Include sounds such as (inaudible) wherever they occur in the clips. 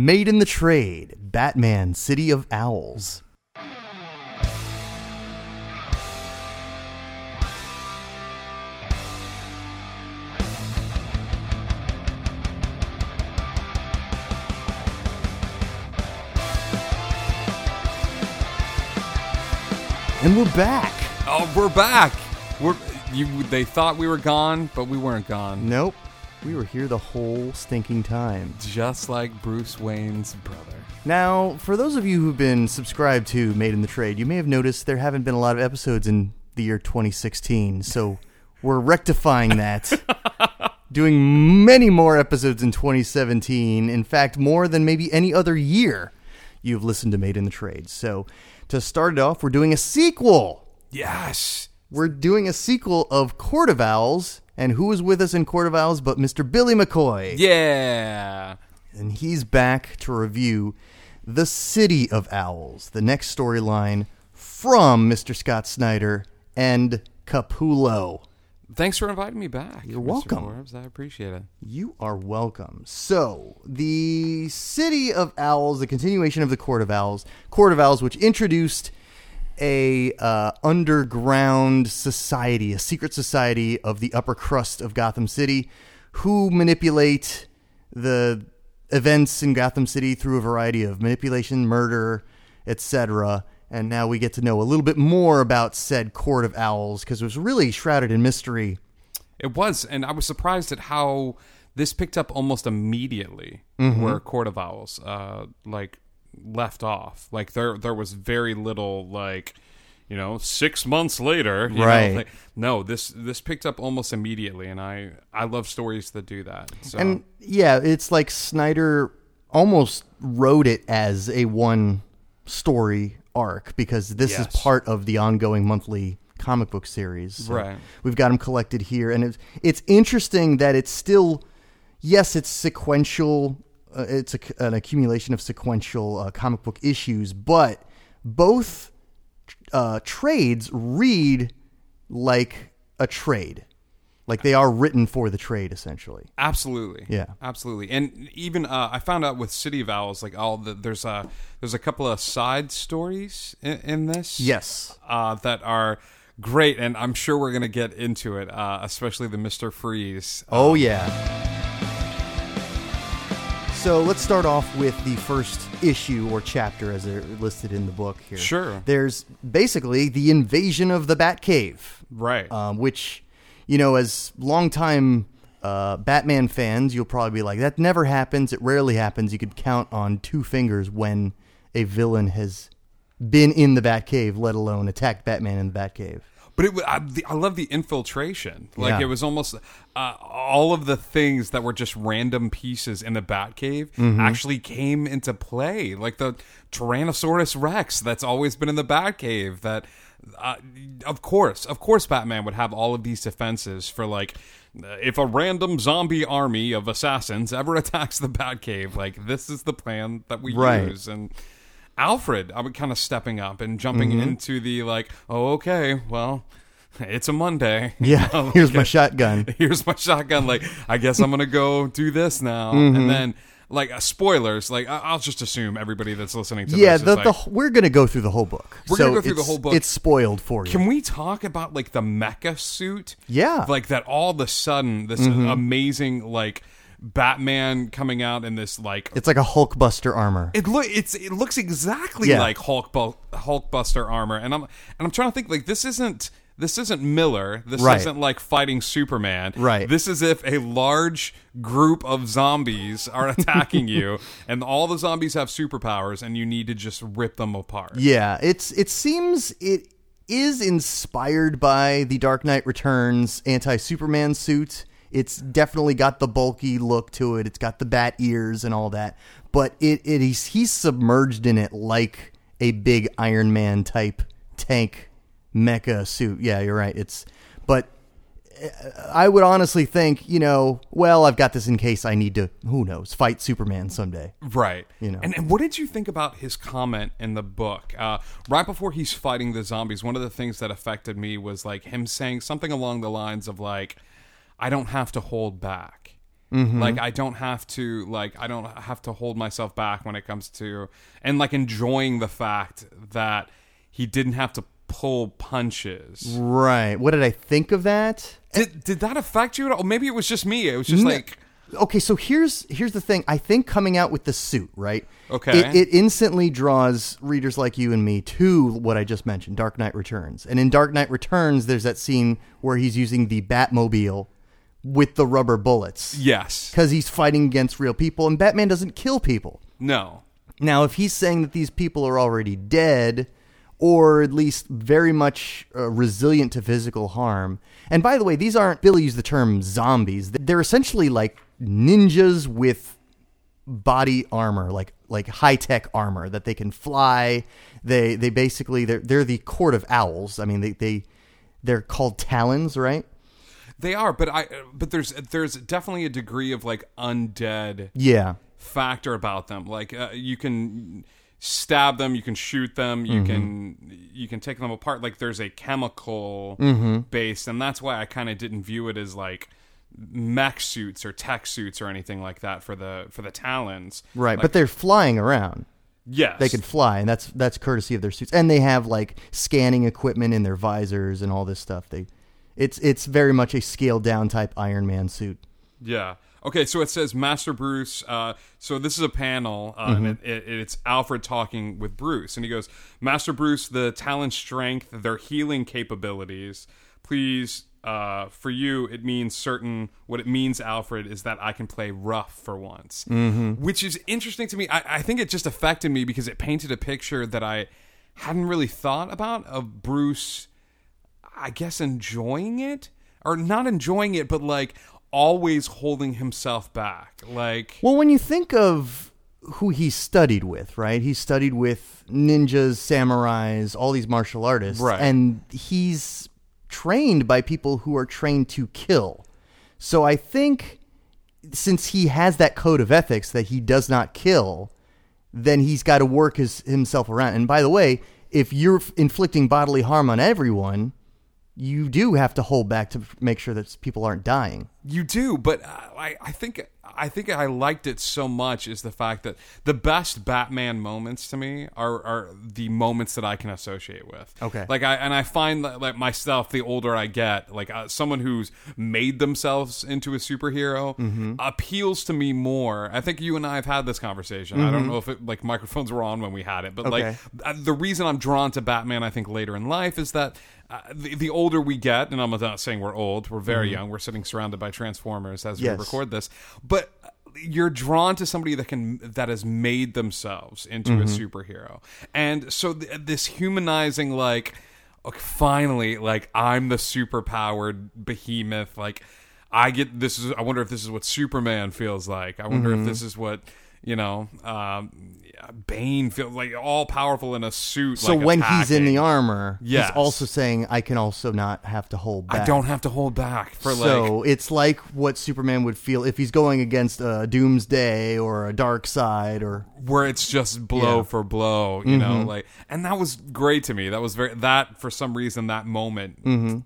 Made in the Trade Batman City of Owls. And we're back. Oh, we're back. We're you. They thought we were gone, but we weren't gone. Nope. We were here the whole stinking time. Just like Bruce Wayne's brother. Now, for those of you who've been subscribed to Made in the Trade, you may have noticed there haven't been a lot of episodes in the year 2016. So (laughs) we're rectifying that. Doing many more episodes in 2017. In fact, more than maybe any other year you've listened to Made in the Trade. So to start it off, we're doing a sequel. Yes. We're doing a sequel of Court of Owls. And who is with us in Court of Owls but Mr. Billy McCoy? Yeah. and he's back to review The City of Owls, the next storyline from Mr. Scott Snyder and Capullo. Thanks for inviting me back. You're Mr. welcome. Forbes. I appreciate it. You are welcome. So, the City of Owls, the continuation of the Court of Owls, Court of Owls, which introduced a uh, underground society, a secret society of the upper crust of Gotham City, who manipulate the events in Gotham City through a variety of manipulation, murder, etc. And now we get to know a little bit more about said Court of Owls because it was really shrouded in mystery. It was, and I was surprised at how this picked up almost immediately Mm-hmm. where Court of Owls, uh, like left off. Like there, there was very little like. You know, six months later, you know, Right. like- no, this this picked up almost immediately, and I I love stories that do that. So And yeah, it's like Snyder almost wrote it as a one story arc because this Yes. is part of the ongoing monthly comic book series. So Right. We've got them collected here, and it's it's interesting that it's still yes, it's sequential. Uh, it's a, an accumulation of sequential uh, comic book issues, but both uh, trades read like a trade, like they are written for the trade, essentially. Absolutely. Yeah. Absolutely. And even uh, I found out with City of Owls, like all the there's a there's a couple of side stories in, in this. Yes. Uh, that are great, and I'm sure we're gonna get into it, uh, especially the Mister Freeze. Oh yeah. So let's start off with the first issue or chapter as they're listed in the book here. Sure. There's basically the invasion of the Batcave, Right. um, which, you know, as longtime uh, Batman fans, you'll probably be like, that never happens. It rarely happens. You could count on two fingers when a villain has been in the Batcave, let alone attacked Batman in the Batcave. But it, wa- I, the, I love the infiltration. Like Yeah. it was almost uh, all of the things that were just random pieces in the Batcave Mm-hmm. actually came into play. Like the Tyrannosaurus Rex that's always been in the Batcave. That, uh, of course, of course, Batman would have all of these defenses for like. If a random zombie army of assassins ever (laughs) attacks the Batcave, like this is the plan that we Right. use, and Alfred, I'm kind of stepping up and jumping Mm-hmm. into the like, oh, okay, well, it's a Monday. (laughs) Yeah, know, (laughs) here's my shotgun. (laughs) Here's my shotgun. Like, I guess I'm gonna go do this now, Mm-hmm. and then like uh, spoilers. Like, I- I'll just assume everybody that's listening to Yeah, this the, is the, we're going to go through the whole book. We're So gonna go through the whole book. It's spoiled for you. Can we talk about like the mecha suit? Yeah. like that. All of a sudden, this Mm-hmm. amazing like Batman coming out in this like it's like a Hulkbuster armor. It look it's it looks exactly Yeah. like Hulk Bu- Hulkbuster armor, and I'm and I'm trying to think like this isn't this isn't Miller. This Right. isn't like fighting Superman. Right. This is if a large group of zombies are (laughs) attacking you, and all the zombies have superpowers, and you need to just rip them apart. Yeah, it's it seems it is inspired by the Dark Knight Returns anti-Superman suit. It's definitely got the bulky look to it. It's got the bat ears and all that, but it it he's, he's submerged in it like a big Iron Man type tank mecha suit. Yeah, you're right. It's but I would honestly think, you know, well, I've got this in case I need to, who knows, fight Superman someday. Right. You know. And, and what did you think about his comment in the book? Uh, right before he's fighting the zombies, one of the things that affected me was like him saying something along the lines of like, I don't have to hold back. Mm-hmm. Like I don't have to like I don't have to hold myself back when it comes to and like enjoying the fact that he didn't have to pull punches. Right. What did I think of that? Did did that affect you at all? Maybe it was just me. It was just No. like Okay, so here's here's the thing. I think coming out with the suit, right? Okay. It, it instantly draws readers like you and me to what I just mentioned, Dark Knight Returns. And in Dark Knight Returns, there's that scene where he's using the Batmobile with the rubber bullets yes. because he's fighting against real people, and Batman doesn't kill people. No. Now, if he's saying that these people are already dead, or at least very much uh, resilient to physical harm, and by the way, these aren't, Billy used the term zombies. They're essentially like ninjas with body armor, like like high tech armor that they can fly. They they basically they're they're the court of owls. I mean they they they're called talons, right? They are, but I but there's there's definitely a degree of like undead Yeah. factor about them. Like uh, you can stab them, you can shoot them, you can you can take them apart. Like there's a chemical base, and that's why I kind of didn't view it as like mech suits or tech suits or anything like that for the for the talons. Right, Like, but they're flying around. yes, They can fly, and that's that's courtesy of their suits. And they have like scanning equipment in their visors and all this stuff. They, it's it's very much a scaled down type Iron Man suit. Yeah. Okay, so it says Master Bruce. Uh, so this is a panel, uh, and it, it, it's Alfred talking with Bruce, and he goes, "Master Bruce, the talent, strength, their healing capabilities. Please, uh, for you, it means certain. What it means, Alfred, is that I can play rough for once, mm-hmm. which is interesting to me. I, I think it just affected me because it painted a picture that I hadn't really thought about of Bruce. I guess enjoying it or not enjoying it, but like always holding himself back. Like, Well, when you think of who he studied with, right? He studied with ninjas, samurais, all these martial artists, Right. And he's trained by people who are trained to kill. So I think since he has that code of ethics that he does not kill, then he's got to work his, himself around. And by the way, if you're inflicting bodily harm on everyone, you do have to hold back to make sure that people aren't dying. you do, but I, I think. I think I liked it so much is the fact that the best Batman moments to me are, are the moments that I can associate with. Okay. like I and I find that like myself, the older I get, like uh, someone who's made themselves into a superhero Mm-hmm. appeals to me more. I think you and I have had this conversation. I don't know if it, like microphones were on when we had it, but like Mm-hmm. Okay. uh, the reason I'm drawn to Batman, I think later in life, is that uh, the, the older we get, and I'm not saying we're old, we're very young. We're sitting surrounded by Transformers as Mm-hmm. Yes. we record this, but you're drawn to somebody that can that has made themselves into a superhero, and so th- this humanizing like. Okay, finally, like I'm the superpowered behemoth. Like I get this is. I wonder if this is what Superman feels like. I wonder if this is what you know. Um, Bane feels like all powerful in a suit. So like, when he's in the armor, Yes. he's also saying, "I can also not have to hold back." I don't have to hold back for like. so it's like what Superman would feel if he's going against a Doomsday or a Darkseid or where it's just blow Yeah. Mm-hmm. for blow, you know, like, and that was great to me. That was very that for some reason that moment. Mm-hmm.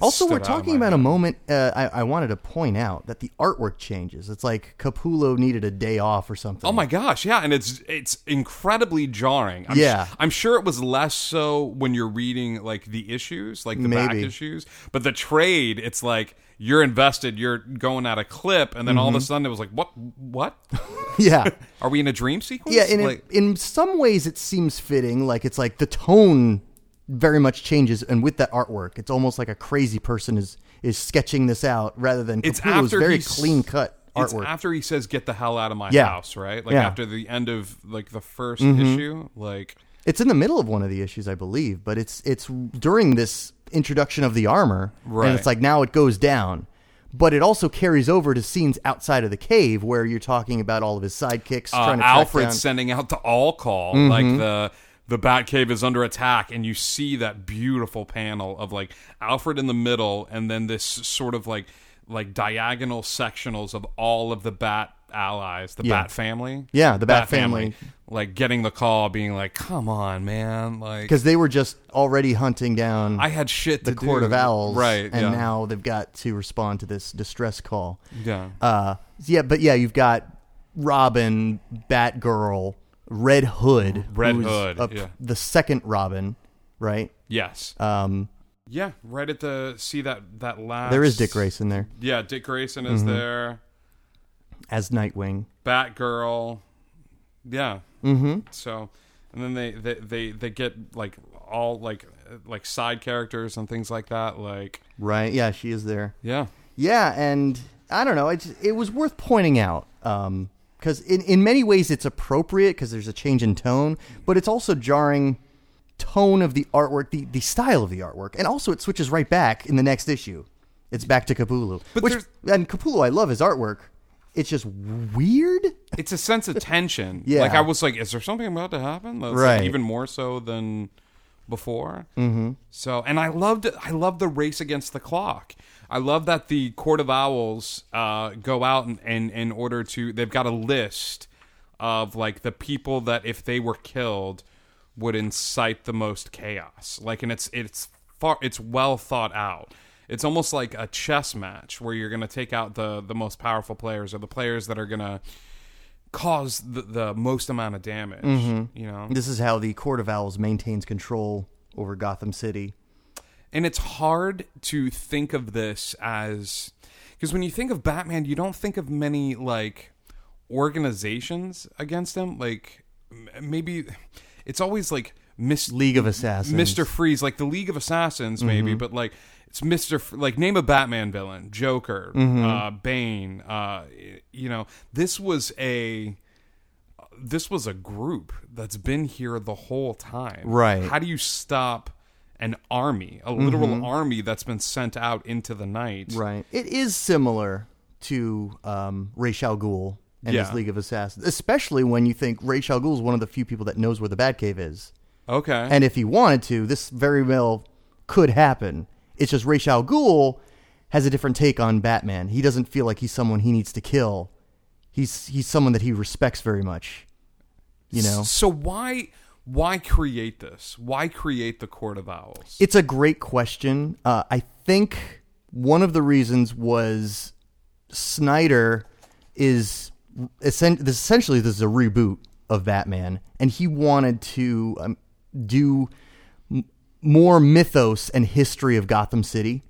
Also, we're stood out in talking about a moment. Uh, I, I wanted to point out that the artwork changes. It's like Capullo needed a day off or something. Oh my gosh, yeah, and it's it's incredibly jarring. I'm Yeah. I'm sure it was less so when you're reading like the issues, like the back issues, but the trade, it's like you're invested, you're going at a clip, and then all Mm-hmm. of a sudden it was like, what, what? (laughs) yeah, Are we in a dream sequence? yeah. In like, in some ways, it seems fitting. Like it's like the tone very much changes, and with that artwork, it's almost like a crazy person is is sketching this out rather than It's Capullo's after very clean cut it's artwork. after he says, "Get the hell out of my Yeah. house," right? Like Yeah. Mm-hmm. after the end of like the 1st issue, like. It's in the middle of one of the issues, I believe, but it's it's during this introduction of the armor, Right. and it's like now it goes down. But it also carries over to scenes outside of the cave where you're talking about all of his sidekicks uh, trying to Alfred sending out the all call, Mm-hmm. like the the Batcave is under attack, and you see that beautiful panel of like Alfred in the middle, and then this sort of like like diagonal sectionals of all of the Bat allies, the Yeah. Bat family, Yeah, the Bat family. like getting the call, being like, "Come on, man!" Like, because they were just already hunting down I had shit the Court do. of Owls, right? And yeah. now they've got to respond to this distress call. yeah, Uh, yeah, but yeah, you've got Robin, Batgirl, Red Hood, Red who's Hood, a- yeah. the second Robin, right? yes, Um, yeah. Right at the see that that last. there is Dick Grayson there Yeah, Dick Grayson Mm-hmm. is there. as Nightwing. Batgirl. Yeah. Mm-hmm. So, and then they, they they they get like all like like side characters and things like that. Like, Right? Yeah, she is there. yeah, Yeah, and I don't know. It it was worth pointing out because in in many ways it's appropriate because there's a change in tone, but it's also jarring tone of the artwork, the the style of the artwork, and also it switches right back in the next issue. It's back to Capullo, But which and Capullo, I love his artwork. It's just weird. it's a sense of tension. (laughs) Yeah. Like I was like, is there something about to happen? That's like, Right. even more so than before. Mm-hmm. So, and I loved I loved the race against the clock. I love that the Court of Owls uh, go out and, and in order to they've got a list of like the people that if they were killed would incite the most chaos. Like, and it's it's far it's well thought out. It's almost like a chess match where you're going to take out the the most powerful players or the players that are going to cause the, the most amount of damage. Mm-hmm. You know, This is how the Court of Owls maintains control over Gotham City. and it's hard to think of this as because when you think of Batman, you don't think of many like organizations against him. Like m- maybe it's always like Miss League of Assassins. Mister Freeze, like the League of Assassins, maybe, mm-hmm. but like it's Mister. F- like name a Batman villain: Joker, uh, Bane. Uh, you know, this was a this was a group that's been here the whole time. Right. How do you stop an army, a literal army that's been sent out into the night? Right. It is similar to um, Ra's al Ghul and his League of Assassins, especially when you think Ra's al Ghul is one of the few people that knows where the Batcave is. Okay. And if he wanted to, this very well could happen. It's just Ra's al Ghul has a different take on Batman. He doesn't feel like he's someone he needs to kill. He's he's someone that he respects very much. You know. So why why create this? Why create the Court of Owls? It's a great question. Uh, I think one of the reasons was Snyder is essentially this is a reboot of Batman, and he wanted to um, do more mythos and history of Gotham City,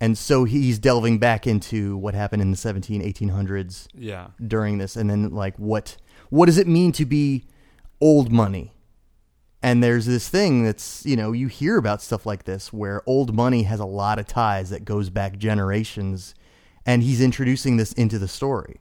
and so he's delving back into what happened in the 17 1800s yeah. during this and then like what what does it mean to be old money? And there's this thing that's you know you hear about stuff like this where old money has a lot of ties that goes back generations and he's introducing this into the story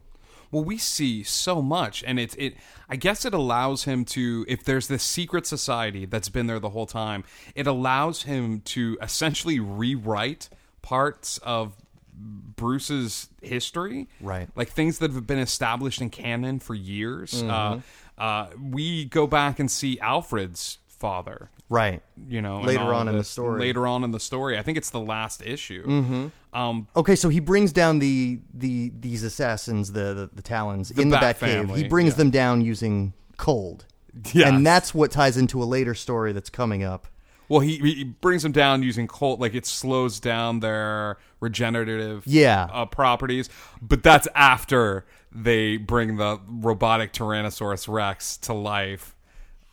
Well, we see so much, and it's it. I guess it allows him to, if there's this secret society that's been there the whole time, it allows him to essentially rewrite parts of Bruce's history, Right. Like things that have been established in canon for years. Uh, uh, we go back and see Alfred's father, right you know, Later on in the story. Later on in the story, I think it's the last issue. Mm-hmm. Um, okay so he brings down the the these assassins the the, the talons in the Bat Batcave family, he brings yeah. them down using cold Yes. and that's what ties into a later story that's coming up Well, he, he brings them down using cold, like it slows down their regenerative Yeah. uh, properties. But that's after they bring the robotic Tyrannosaurus Rex to life.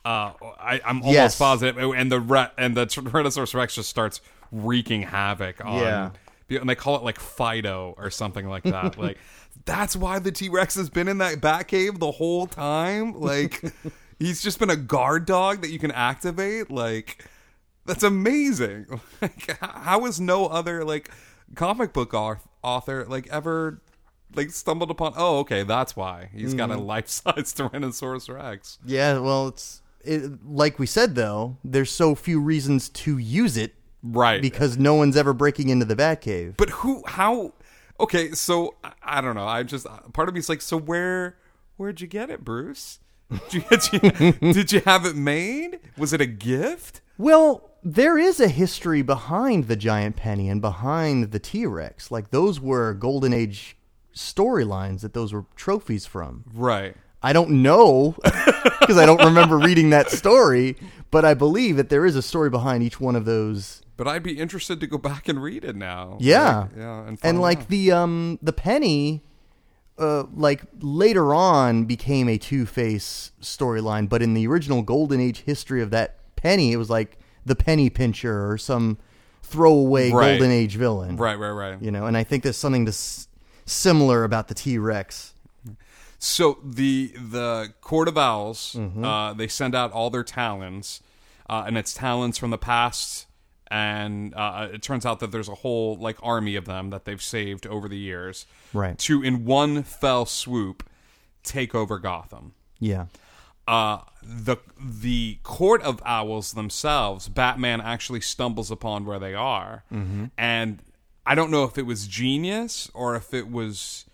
Uh, I, I'm almost Yes. positive, and the re- and the Tyrannosaurus Rex just starts wreaking havoc on. Yeah. And they call it like Fido or something like that. like (laughs) that's why the T Rex has been in that Batcave the whole time. Like (laughs) he's just been a guard dog that you can activate. Like that's amazing. (laughs) Like, how is no other like comic book author like ever like stumbled upon? Oh, okay, that's why he's got a Mm-hmm. life size Tyrannosaurus Rex. Yeah, well, it's it, like we said though. There's so few reasons to use it Right. because no one's ever breaking into the Batcave. but who? How? Okay, so I, don't know. I just part of me is like, so where? Where'd you get it, Bruce? Did you, (laughs) did you, did you have it made? Was it a gift? Well, there is a history behind the giant penny and behind the T Rex. Like those were Golden Age storylines that those were trophies from. Right. I don't know (laughs) because I don't remember reading that story, but I believe that there is a story behind each one of those. But I'd be interested to go back and read it now. Yeah, Like, yeah, and, and like out. the um the penny, uh, like later on became a Two Face storyline, but in the original Golden Age history of that penny, it was like the penny pincher or some throwaway Right. Golden Age villain, right, right, right. You know, and I think there's something to s- similar about the T Rex. So the the Court of Owls, Mm-hmm. uh, they send out all their talons, uh, and it's talons from the past. And uh, it turns out that there's a whole like army of them that they've saved over the years, Right. To in one fell swoop take over Gotham. Yeah. uh, the the court of owls themselves, Batman actually stumbles upon where they are, and I don't know if it was genius or if it was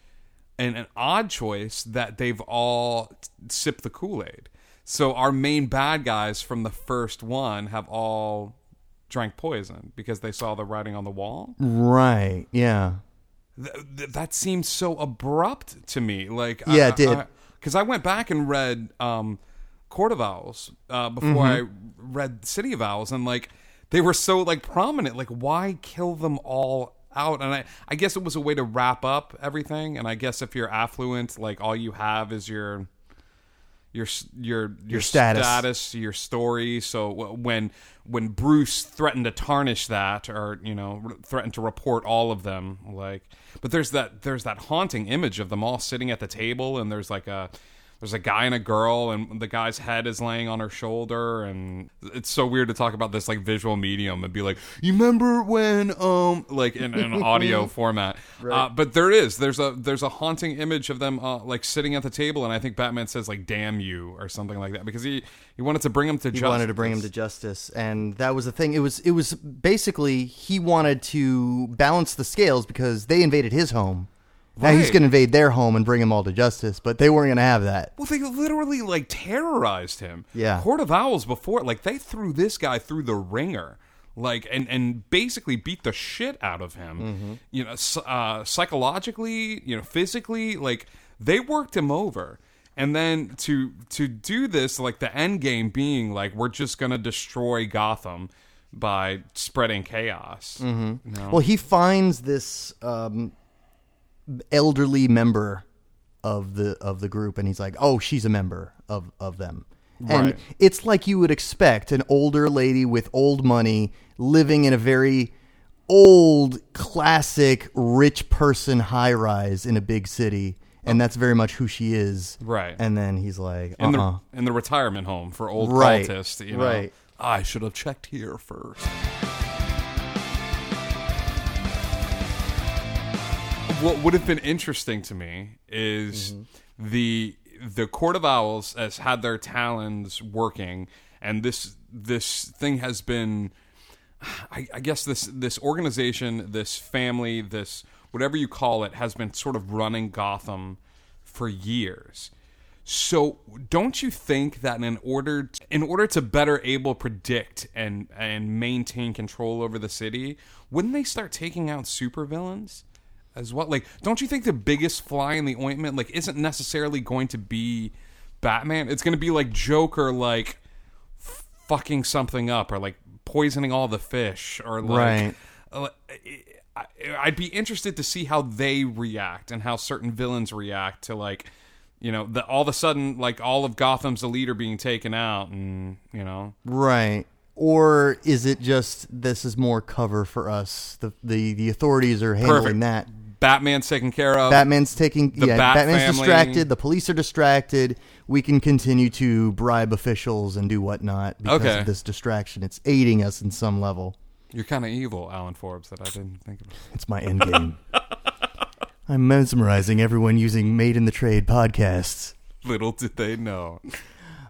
an, an odd choice that they've all sipped the Kool Aid. So our main bad guys from the first one have all drank poison because they saw the writing on the wall. Right. Yeah. Th- th- that seems so abrupt to me. Like, Yeah, it did. Because I, went back and read um, Court of Owls uh, before Mm-hmm. I read City of Owls, and like they were so like prominent. Like, why kill them all out? And I, I guess it was a way to wrap up everything. And I guess if you're affluent, like all you have is your your your your, status. status, your story. So when when Bruce threatened to tarnish that, or you know, threatened to report all of them, like, but there's that there's that haunting image of them all sitting at the table, and there's like a there's a guy and a girl, and the guy's head is laying on her shoulder, and it's so weird to talk about this like visual medium and be like, you remember when um like in, in an (laughs) audio format, uh, but there is there's a there's a haunting image of them uh, like sitting at the table, and I think Batman says like "damn you" or something like that because he he wanted to bring him to He justice. wanted to bring him to justice, and that was the thing. It was it was basically he wanted to balance the scales because they invaded his home. Now he's Right. going to invade their home and bring them all to justice, but they weren't going to have that. Well, they literally like terrorized him. Yeah. Court of Owls before, like they threw this guy through the ringer, like and and basically beat the shit out of him. Mm-hmm. You know, s- uh, psychologically, you know, physically, like they worked him over. And then to to do this, like the end game being like we're just gonna destroy Gotham by spreading chaos. Mm-hmm. Well, he finds this um, elderly member of the of the group, and he's like, "Oh, she's a member of of them." And Right. it's like you would expect an older lady with old money living in a very old, classic, rich person high rise in a big city, and that's very much who she is. Right. And then he's like, in "Uh-uh." the uh-huh. in the retirement home for old Right, cultists. You know, right. I should have checked here first. What would have been interesting to me is Mm-hmm. the the Court of Owls has had their talons working, and this this thing has been. I, I guess this this organization, this family, this whatever you call it, has been sort of running Gotham for years. So don't you think that in order in order to better able predict and and maintain control over the city, wouldn't they start taking out supervillains as well? Like, don't you think the biggest fly in the ointment like isn't necessarily going to be Batman? It's going to be like Joker, like fucking something up or like poisoning all the fish or like Right. uh, I- I'd be interested to see how they react and how certain villains react to like you know the all of a sudden like all of Gotham's elite are being taken out and you know Right. Or is it just this is more cover for us? The the, the authorities are handling Perfect. that. Batman's taken care of Batman's taking yeah. Bat Batman's family- distracted. The police are distracted. We can continue to bribe officials and do whatnot because Okay. of this distraction. It's aiding us in some level. you're kind of evil Alan Forbes that I didn't think of It's my end game. (laughs) I'm mesmerizing everyone using Made in the Trade podcasts. little did they know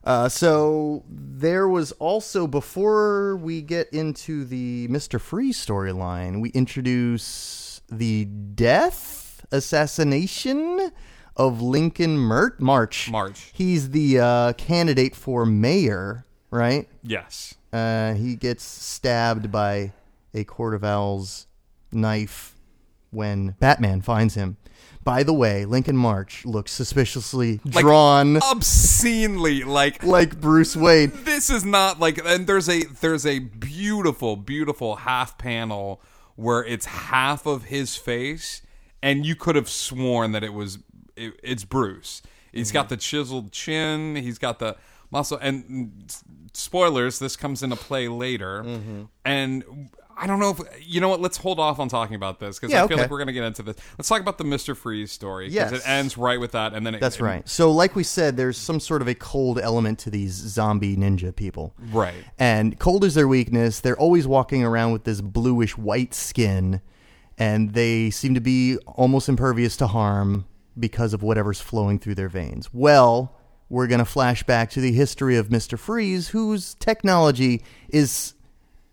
Uh, so there was also before we get into the Mister Freeze storyline, we introduce the death assassination of Lincoln Mert- March. March. He's the uh, candidate for mayor, right? yes Uh, he gets stabbed by a Court of Owls knife when Batman finds him. By the way, Lincoln March looks suspiciously drawn obscenely like like Bruce Wayne. this is not like and there's a there's a beautiful beautiful half panel where it's half of his face and you could have sworn that it was it, it's Bruce. He's got the chiseled chin, he's got the muscle and mm, spoilers this comes into play later. And I don't know if you know what. Let's hold off on talking about this because Yeah, I feel okay. like we're going to get into this. Let's talk about the Mister Freeze story because Yes. it ends right with that, and then it, That's it- right. So, like we said, there's some sort of a cold element to these zombie ninja people. right? And cold is their weakness. They're always walking around with this bluish white skin, and they seem to be almost impervious to harm because of whatever's flowing through their veins. Well, we're going to flash back to the history of Mr. Freeze, whose technology is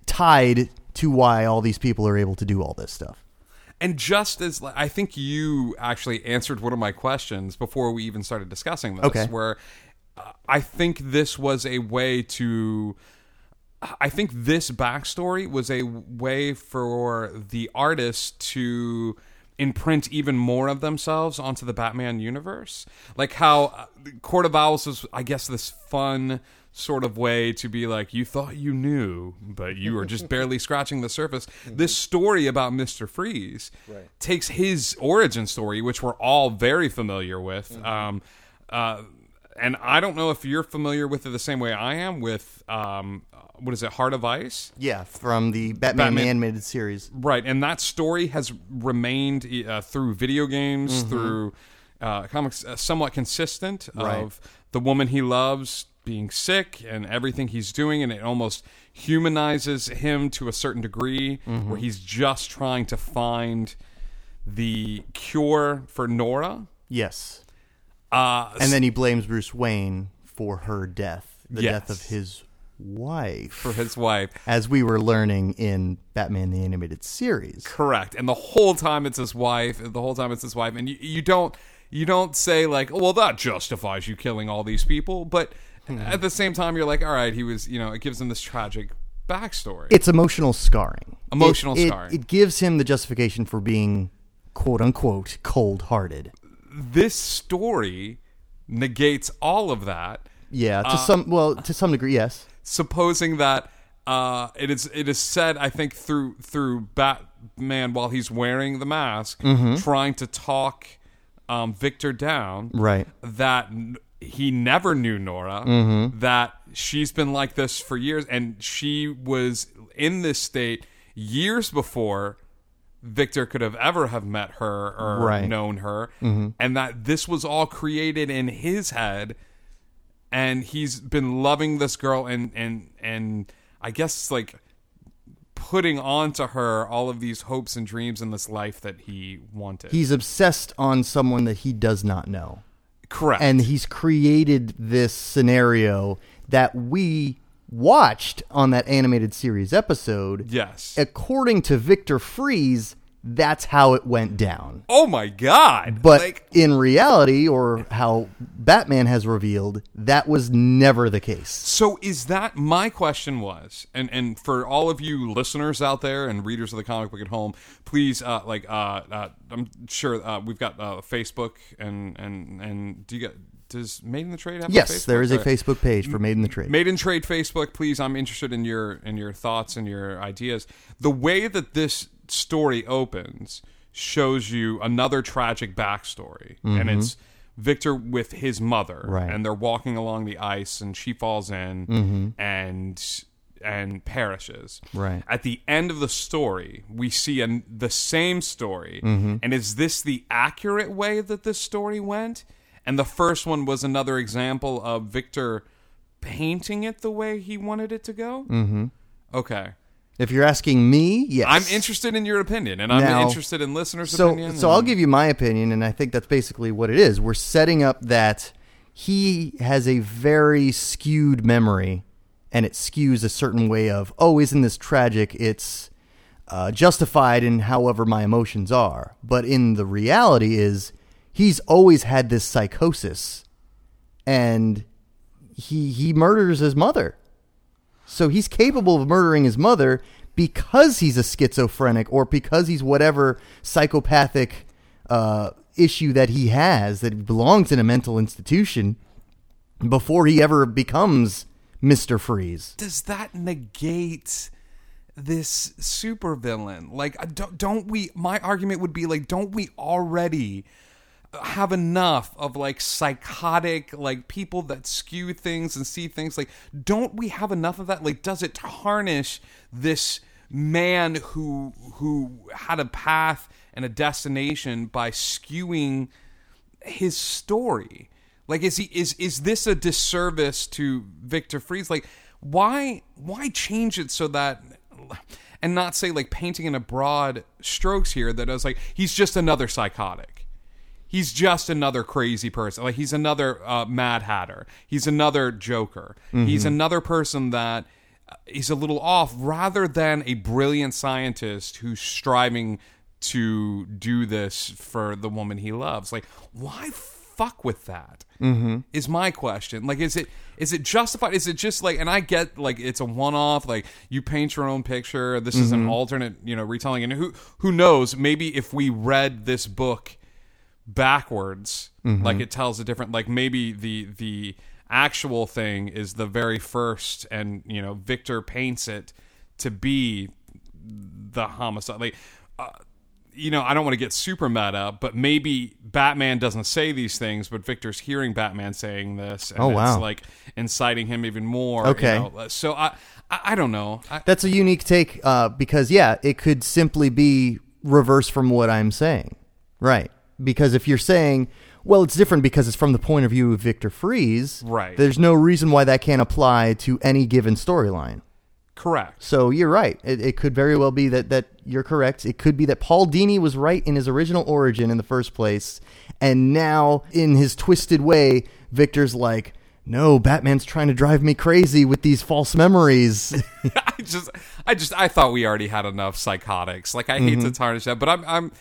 tied to why all these people are able to do all this stuff. And just as I think you actually answered one of my questions before we even started discussing this, Okay. where uh, I think this was a way to. I think this backstory was a way for the artist to imprint even more of themselves onto the Batman universe. Like how uh, Court of Owls was, I guess, this fun sort of way to be like, you thought you knew, but you were just (laughs) barely scratching the surface. This story about Mr. Freeze takes his origin story, which we're all very familiar with. Um, uh, and I don't know if you're familiar with it the same way I am with um, what is it, Heart of Ice? Yeah, from the Batman, Batman- animated series. Right, and that story has remained uh, through video games, through uh, comics, uh, somewhat consistent Right. of the woman he loves being sick and everything he's doing, and it almost humanizes him to a certain degree, where he's just trying to find the cure for Nora. Yes. Uh, And then he blames Bruce Wayne for her death, the Yes. death of his wife, for his wife. as we were learning in Batman the Animated Series. Correct. And the whole time it's his wife. The whole time it's his wife. And you, you don't you don't say like, oh, well, that justifies you killing all these people. But at the same time, you're like, all right, he was. You know, it gives him this tragic backstory. It's emotional scarring. Emotional It- it- scarring. It gives him the justification for being quote unquote cold hearted. this story negates all of that, Yeah, Uh, to some well, to some degree, yes. supposing that. Uh, it is it is said I think through through Batman while he's wearing the mask, trying to talk um, Victor down, Right. that he never knew Nora, Mm-hmm. that she's been like this for years, and she was in this state years before Victor could have ever have met her or Right. Mm-hmm. known her, and that this was all created in his head, and he's been loving this girl, and and and I guess like putting onto her all of these hopes and dreams in this life that he wanted. He's obsessed on someone that he does not know. Correct, and he's created this scenario that we watched on that animated series episode. yes. According to Victor Freeze, that's how it went down. oh my god! But like, in reality, or how Batman has revealed, that was never the case. So is that my question was, and and for all of you listeners out there and readers of the comic book at home, please uh, like uh, uh, I'm sure uh, we've got uh, Facebook and and and do you get does Made in the Trade have a Facebook? Yes, there is a Or- Facebook page for Made in the Trade. Made in Trade Facebook, please. I'm interested in your in your thoughts and your ideas. The way that this story opens shows you another tragic backstory, and it's Victor with his mother, Mm-hmm. Right. and they're walking along the ice, and she falls in and and perishes. Mm-hmm. Right. At the end of the story, we see an, the same story, Mm-hmm. and is this the accurate way that this story went? And the first one was another example of Victor painting it the way he wanted it to go. Mm-hmm. Okay, If you're asking me, yes. I'm interested in your opinion, and I'm Now- interested in listeners' so opinion. so I'll give you my opinion and i think that's basically what it is we're setting up that he has a very skewed memory and it skews a certain way of oh isn't this tragic it's uh, justified in however my emotions are but in the reality is he's always had this psychosis and he he murders his mother so he's capable of murdering his mother because he's a schizophrenic or because he's whatever psychopathic uh, issue that he has that belongs in a mental institution before he ever becomes Mister Freeze. Does that negate this supervillain? Like, don't, don't we? My argument would be like, don't we already? Have enough of like psychotic like people that skew things and see things like don't we have enough of that? Like does it tarnish this man who who had a path and a destination by skewing his story? Like is he is is this a disservice to Victor Freeze like why why change it so that and not say like painting in a broad strokes here that I was like he's just another psychotic he's just another crazy person. Like he's another uh, Mad Hatter. He's another Joker. Mm-hmm. He's another person that uh, he's a little off, rather than a brilliant scientist who's striving to do this for the woman he loves. Like, why fuck with that? Mm-hmm. Is my question. Like, is it is it justified? Is it just like? And I get like it's a one off. Like you paint your own picture. This mm-hmm. is an mm-hmm. alternate, you know, retelling. And who who knows? Maybe if we read this book backwards mm-hmm. like it tells a different like maybe the the actual thing is the very first and you know victor paints it to be the homicide like uh, you know i don't want to get super meta but maybe batman doesn't say these things but victor's hearing batman saying this and oh, wow. it's like inciting him even more okay you know? so i I, I don't know. I, That's a unique take uh, because, yeah, it could simply be reverse from what I'm saying. Right because if you're saying, well, it's different because it's from the point of view of Victor Freeze, right? There's no reason why that can't apply to any given storyline. Correct. So you're right. It, it, could very well be that that you're correct. It could be that Paul Dini was right in his original origin in the first place, and now in his twisted way, Victor's like, no, Batman's trying to drive me crazy with these false memories. (laughs) (laughs) I just, I just, I thought we already had enough psychotics. Like I hate mm-hmm. to tarnish that, but I'm, I'm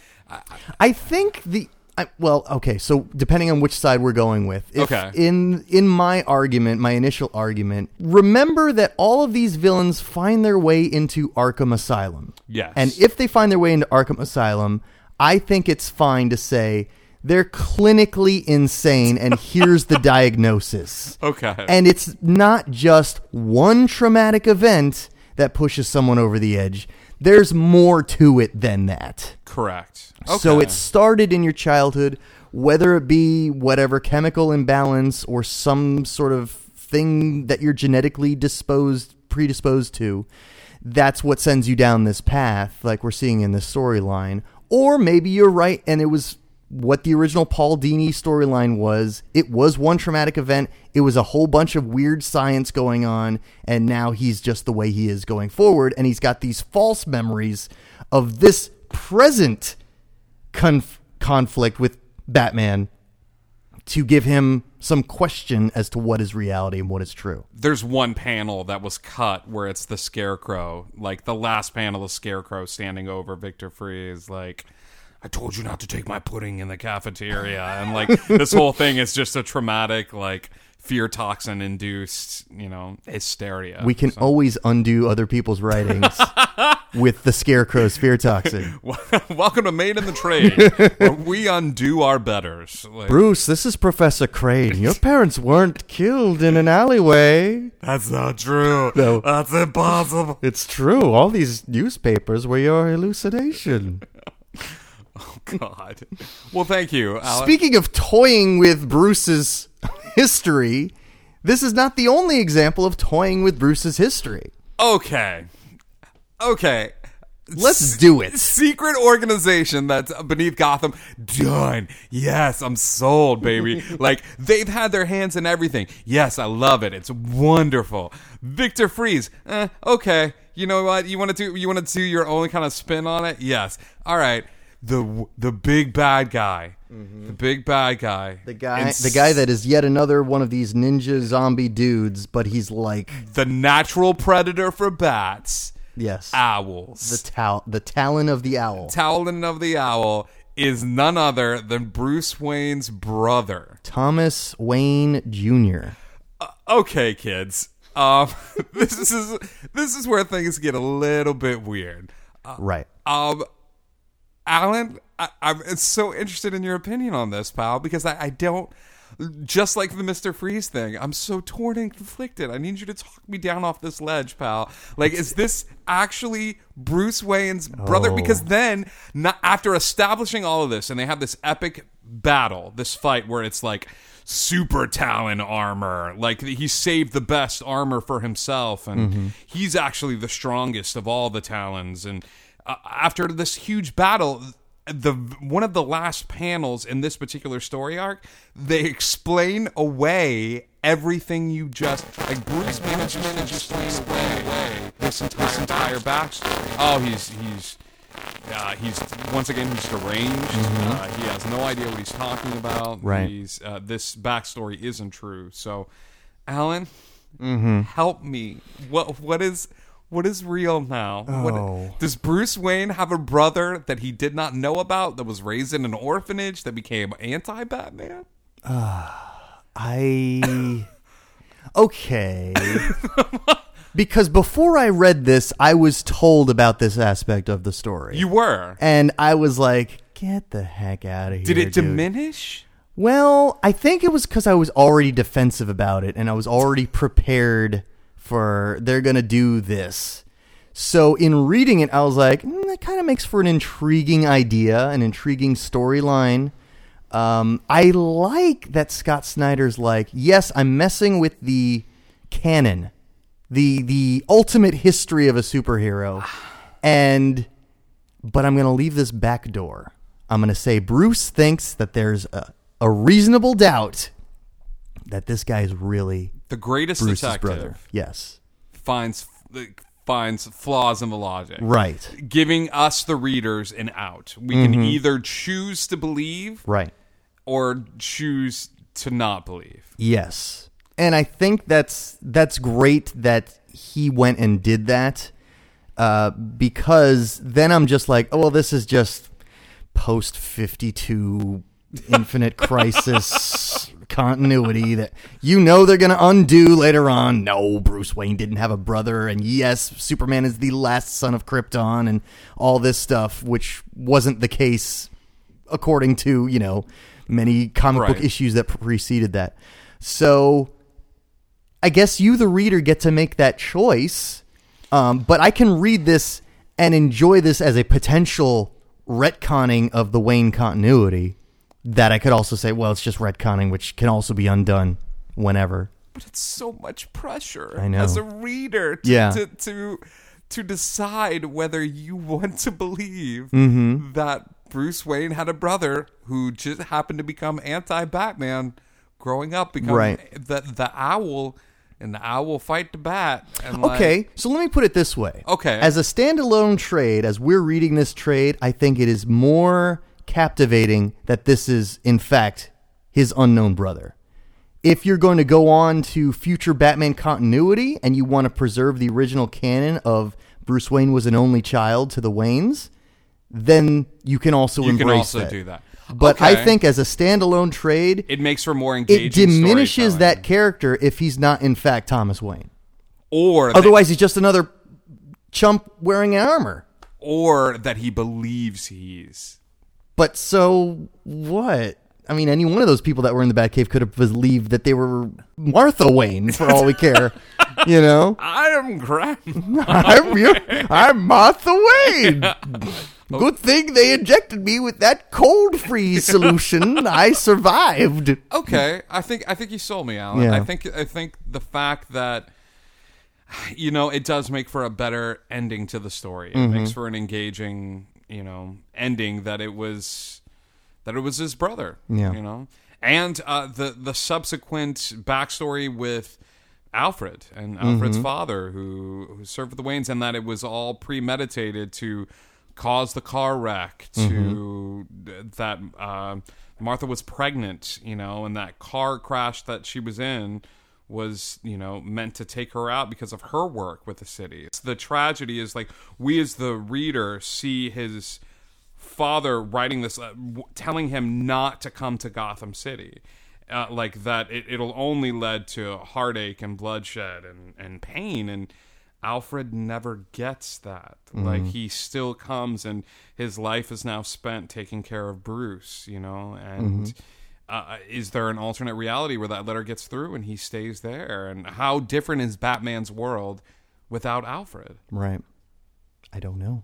I think the I, well, okay. So depending on which side we're going with, if okay. In in my argument, my initial argument, remember that all of these villains find their way into Arkham Asylum. Yes. And if they find their way into Arkham Asylum, I think it's fine to say they're clinically insane, and here's the (laughs) diagnosis. Okay. And it's not just one traumatic event that pushes someone over the edge. There's more to it than that. Correct. Okay. So it started in your childhood, whether it be whatever chemical imbalance or some sort of thing that you're genetically disposed predisposed to. That's what sends you down this path, like we're seeing in this storyline. Or maybe you're right, and it was what the original Paul Dini storyline was. It was one traumatic event. It was a whole bunch of weird science going on, and now he's just the way he is going forward, and he's got these false memories of this present conf- conflict with Batman to give him some question as to what is reality and what is true. There's one panel that was cut where it's the Scarecrow, like the last panel, the Scarecrow standing over Victor Freeze, like. I told you not to take my pudding in the cafeteria, and like this whole thing is just a traumatic, like fear toxin induced, you know, hysteria. We can so. always undo other people's writings (laughs) with the scarecrow's fear toxin. (laughs) Welcome to Made in the Trade, (laughs) we undo our betters. Like, Bruce, this is Professor Crane. Your parents weren't killed in an alleyway. That's not true. No. That's impossible. It's true. All these newspapers were your hallucination. (laughs) God. Well, thank you. Alex. Speaking of toying with Bruce's history, this is not the only example of toying with Bruce's history. Okay. Okay. Let's do it. Secret organization that's beneath Gotham. Done. Yes, I'm sold, baby. (laughs) like they've had their hands in everything. Yes, I love it. It's wonderful. Victor Freeze. Eh, okay. You know what? You want to do? You want to do your own kind of spin on it? Yes. All right. The the big bad guy Mm-hmm. The big bad guy. The guy the guy that is yet another one of these ninja zombie dudes, but he's like the natural predator for bats. Yes. Owls. The tal the talon of the owl. Talon of the owl is none other than Bruce Wayne's brother. Thomas Wayne Jr. Uh, okay, kids. Um, (laughs) this is this is where things get a little bit weird. right. Um, Alan, I, I'm so interested in your opinion on this, pal, because I, I don't. Just like the Mister Freeze thing, I'm so torn and conflicted. I need you to talk me down off this ledge, pal. Like, is this actually Bruce Wayne's brother? Oh. Because then, not, after establishing all of this, and they have this epic battle, this fight where it's like super Talon armor, like he saved the best armor for himself, and mm-hmm. he's actually the strongest of all the Talons. And uh, after this huge battle, the one of the last panels in this particular story arc, they explain away everything you just like. Bruce manages to explain away this entire, this entire backstory. Oh, he's he's. Uh, he's once again he's deranged. Uh, he has no idea what he's talking about. Right. He's uh, this backstory isn't true. So, Alan, Mm-hmm. help me. What what is what is real now? Oh. What, does Bruce Wayne have a brother that he did not know about that was raised in an orphanage that became anti-Batman? (sighs) I (laughs) okay. (laughs) because before I read this, I was told about this aspect of the story. You were. and I was like, "Get the heck out of here!" Did it dude." diminish? Well, I think it was because I was already defensive about it, and I was already prepared for they're gonna do this. So in reading it, I was like, mm, that kind of makes for an intriguing idea, an intriguing storyline. Um, I like that Scott Snyder's like, yes, I'm messing with the canon, the the ultimate history of a superhero, and but I'm going to leave this back door. I'm going to say Bruce thinks that there's a, a reasonable doubt that this guy is really The greatest Bruce's detective brother. Yes, finds finds flaws in the logic. right, Giving us the readers an out. We Mm-hmm. can either choose to believe right. or choose to not believe. Yes. And I think that's that's great that he went and did that. Uh, because then I'm just like, oh well, this is just post fifty two (laughs) infinite crisis continuity that you know they're gonna undo later on. No, Bruce Wayne didn't have a brother, and yes, Superman is the last son of Krypton, and all this stuff, which wasn't the case according to you know many comic book issues that preceded that. So I guess you, the reader, get to make that choice. Um, but I can read this and enjoy this as a potential retconning of the Wayne continuity. That I could also say, well, it's just retconning, which can also be undone whenever. But it's so much pressure I know. as a reader to, Yeah. to, to to decide whether you (laughs) want to believe Mm-hmm. that Bruce Wayne had a brother who just happened to become anti-Batman growing up, become Right. the the owl, and the owl fight the bat. And like- Okay, so let me put it this way. Okay. As a standalone trade, as we're reading this trade, I think it is more captivating that this is, in fact, his unknown brother. If you're going to go on to future Batman continuity and you want to preserve the original canon of Bruce Wayne was an only child to the Waynes, then you can also embrace it. you can also that. do that. But I think as a standalone trade, it makes for more engaging. it diminishes that character if he's not, in fact, Thomas Wayne. or Otherwise, he's just another chump wearing armor. or that he believes he's. But so what? I mean, any one of those people that were in the Batcave could have believed that they were Martha Wayne, for all we care. (laughs) you know, I am Graham. (laughs) I'm you- I'm Martha Wayne. (laughs) Good thing they injected me with that cold freeze solution. I survived. okay, I think I think you sold me, Alan. Yeah. I think I think the fact that you know it does make for a better ending to the story. It Mm-hmm. makes for an engaging, you know, ending that it was that it was his brother. Yeah. you know, and uh, the the subsequent backstory with. Alfred and Alfred's Mm-hmm. father, who, who served with the Waynes, and that it was all premeditated to cause the car wreck, to that uh, Martha was pregnant, you know, and that car crash that she was in was, you know, meant to take her out because of her work with the city. The tragedy is like we as the reader see his father writing this, uh, w- telling him not to come to Gotham City. uh, like that it, it'll only lead to heartache and bloodshed and, and pain and alfred never gets that like he still comes and his life is now spent taking care of bruce you know and uh, is there an alternate reality where that letter gets through and he stays there and how different is batman's world without alfred Right. I don't know.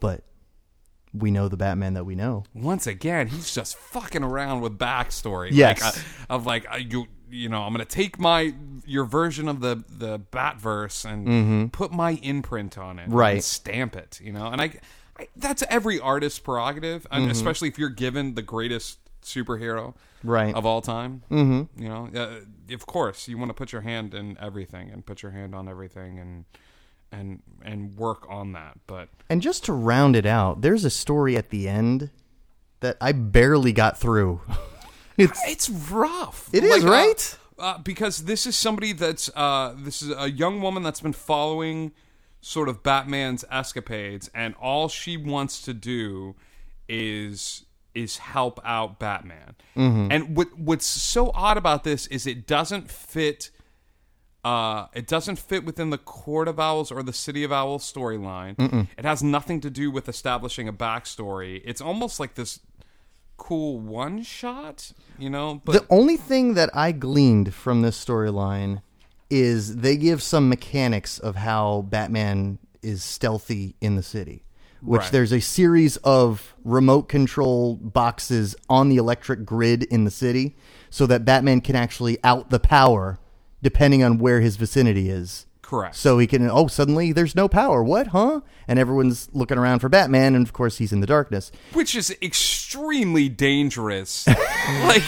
But we know the Batman that we know. once again, he's just fucking around with backstory. Yes. like, uh, of like uh, you, you know, I'm gonna take my your version of the the Batverse and put my imprint on it, and Mm-hmm. Right. stamp it. You know, and I, I that's every artist's prerogative, and especially if you're given the greatest superhero. Right. of all time. Mm-hmm. You know, uh, of course, you want to put your hand in everything and put your hand on everything and and and work on that. But And just to round it out, there's a story at the end that I barely got through. (laughs) it's It's rough. It is, uh, right? Uh, because this is somebody that's uh, this is a young woman that's been following sort of Batman's escapades, and all she wants to do is is help out Batman. Mm-hmm. And what what's so odd about this is it doesn't fit. Uh, it doesn't fit within the Court of Owls or the City of Owls storyline. It has nothing to do with establishing a backstory. It's almost like this cool one shot, you know. But the only thing that I gleaned from this storyline is they give some mechanics of how Batman is stealthy in the city. Which Right. there's a series of remote control boxes on the electric grid in the city so that Batman can actually out the power depending on where his vicinity is. Correct. So he can, oh, suddenly there's no power. What, huh? And everyone's looking around for Batman, and of course he's in the darkness. which is extremely dangerous. (laughs) like,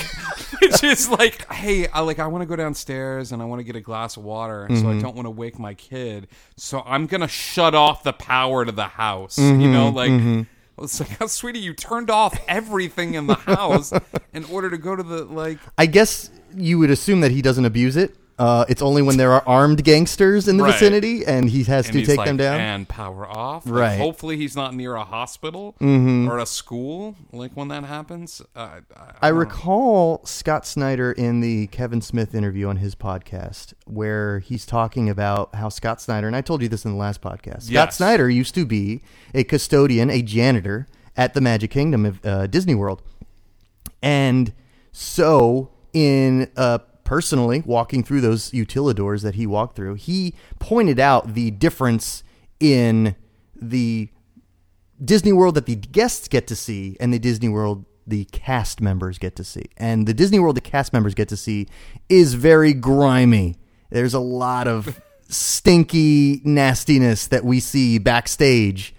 it's just like, hey, I like I want to go downstairs and I want to get a glass of water, and so I mm-hmm. don't want to wake my kid. So I'm gonna shut off the power to the house. You mm-hmm, know, like. Mm-hmm. It's like, (laughs) oh, sweetie, you turned off everything in the house (laughs) in order to go to the like. I guess you would assume that he doesn't abuse it. Uh, it's only when there are armed gangsters in the Right. vicinity, and he has And to he's take like, them down. and power off. Like, Right. Mm-hmm. hopefully, he's not near a hospital or a school. Like when that happens. Uh, I, I recall Scott Snyder in the Kevin Smith interview on his podcast where he's talking about how Scott Snyder, and I told you this in the last podcast, Scott Yes. Snyder used to be a custodian, a janitor at the Magic Kingdom of uh, Disney World. And so, in uh, personally walking through those utilidors that he walked through, he pointed out the difference in the Disney World that the guests get to see and the Disney World the cast members get to see. And the Disney World the cast members get to see is very grimy. There's a lot of stinky nastiness that we see backstage.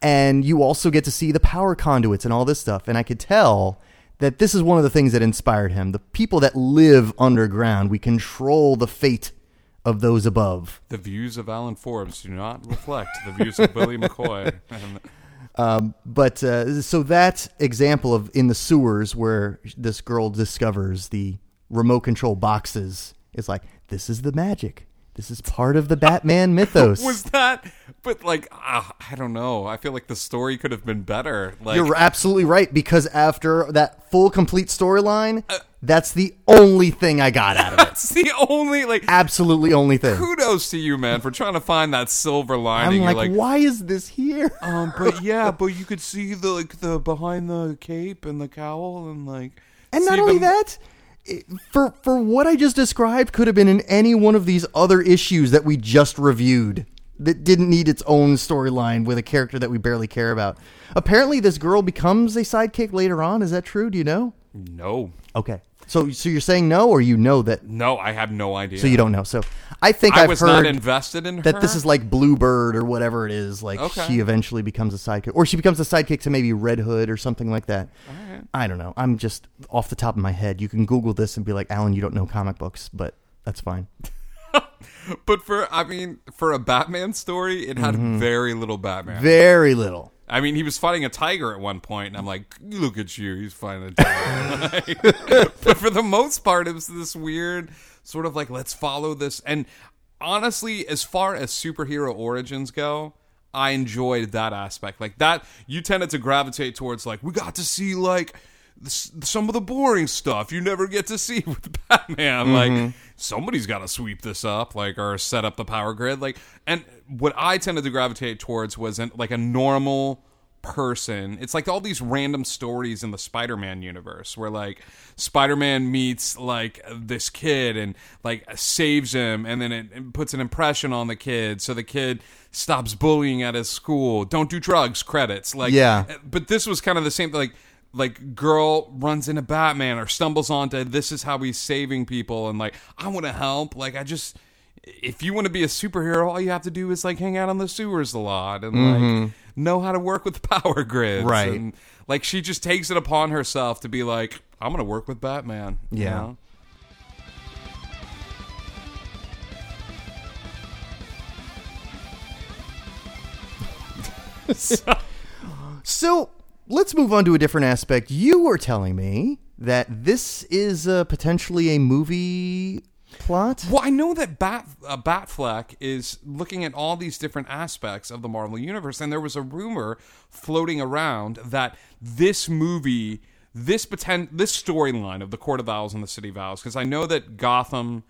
And you also get to see the power conduits and all this stuff. And I could tell that this is one of the things that inspired him. The people that live underground, we control the fate of those above. The views of Alan Forbes do not reflect the views of Billy McCoy. And (laughs) But uh, so that example of in the sewers where this girl discovers the remote control boxes is like this is the magic. This is part of the Batman (laughs) mythos. was that? But like, ah, I don't know. I feel like the story could have been better. Like, You're absolutely right because after that full complete storyline, Uh, that's the only thing I got out of it. (laughs) that's the only like. Absolutely only thing. Kudos to you, man, for trying to find that silver lining. I'm like, like, why is this here? (laughs) um, but yeah, but you could see the like the behind the cape and the cowl and like, And not only them- that, for for what I just described, could have been in any one of these other issues that we just reviewed that didn't need its own storyline with a character that we barely care about. Apparently, this girl becomes a sidekick later on. Is that true? Do you know? No, Okay, so so you're saying no, or you know that? no, I have no idea. So you don't know. So I think I have was heard not invested in that this is like Bluebird or whatever it is. Like Okay. she eventually becomes a sidekick, or she becomes a sidekick to maybe Red Hood or something like that. I don't know. I'm just off the top of my head. You can Google this and be like, Alan, you don't know comic books, but that's fine. (laughs) But for I mean, for a Batman story, it had Mm-hmm. very little Batman. Very little. I mean, he was fighting a tiger at one point, and I'm like, look at you, he's fighting a tiger. (laughs) but for the most part, it was this weird sort of like, let's follow this. And honestly, as far as superhero origins go, I enjoyed that aspect. Like that, you tended to gravitate towards like, we got to see like some of the boring stuff you never get to see (laughs) with Batman. Like mm-hmm. somebody's got to sweep this up, like or set up the power grid. Like, and what I tended to gravitate towards was an, like a normal person. It's like all these random stories in the Spider-Man universe where like Spider-Man meets like this kid and like saves him and then it, it puts an impression on the kid so the kid stops bullying at his school. Don't do drugs, credits. Like Yeah. Eh, but this was kind of the same like like girl runs into Batman or stumbles onto this is how he's saving people and like I want to help. Like I just if you want to be a superhero, all you have to do is like hang out on the sewers a lot and like know how to work with (laughs) power grids. Right. And, like she just takes it upon herself to be like, I'm gonna work with Batman. you Yeah. know? (laughs) (laughs) So let's move on to a different aspect. You were telling me that this is uh, potentially a movie plot. Well, I know that Bat uh, Batfleck is looking at all these different aspects of the Marvel universe, and there was a rumor floating around that this movie, this pretend, this storyline of the Court of Owls and the City of Owls, because I know that Gotham,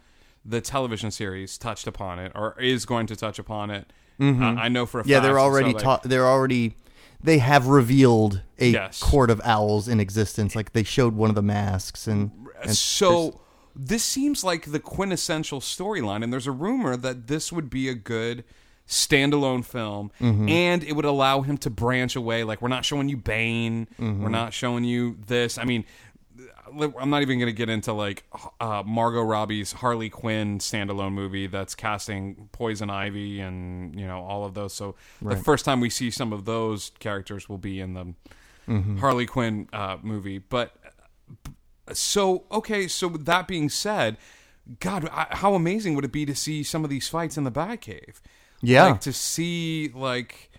the television series, touched upon it or is going to touch upon it. Uh, I know for a Mm-hmm. Yeah, fact. they're so, already like- ta- they're already they have revealed a Yes. court of owls in existence. Like they showed one of the masks and, and so this seems like the quintessential storyline and there's a rumor that this would be a good standalone film Mm-hmm. and it would allow him to branch away like we're not showing you bane Mm-hmm. we're not showing you this i mean i'm not even going to get into like uh, margot robbie's harley quinn standalone movie that's casting poison ivy and you know all of those so the first time we see some of those characters will be in the Mm-hmm. harley quinn uh, movie but so okay so with that being said god I, how amazing would it be to see some of these fights in the batcave Yeah. like to see like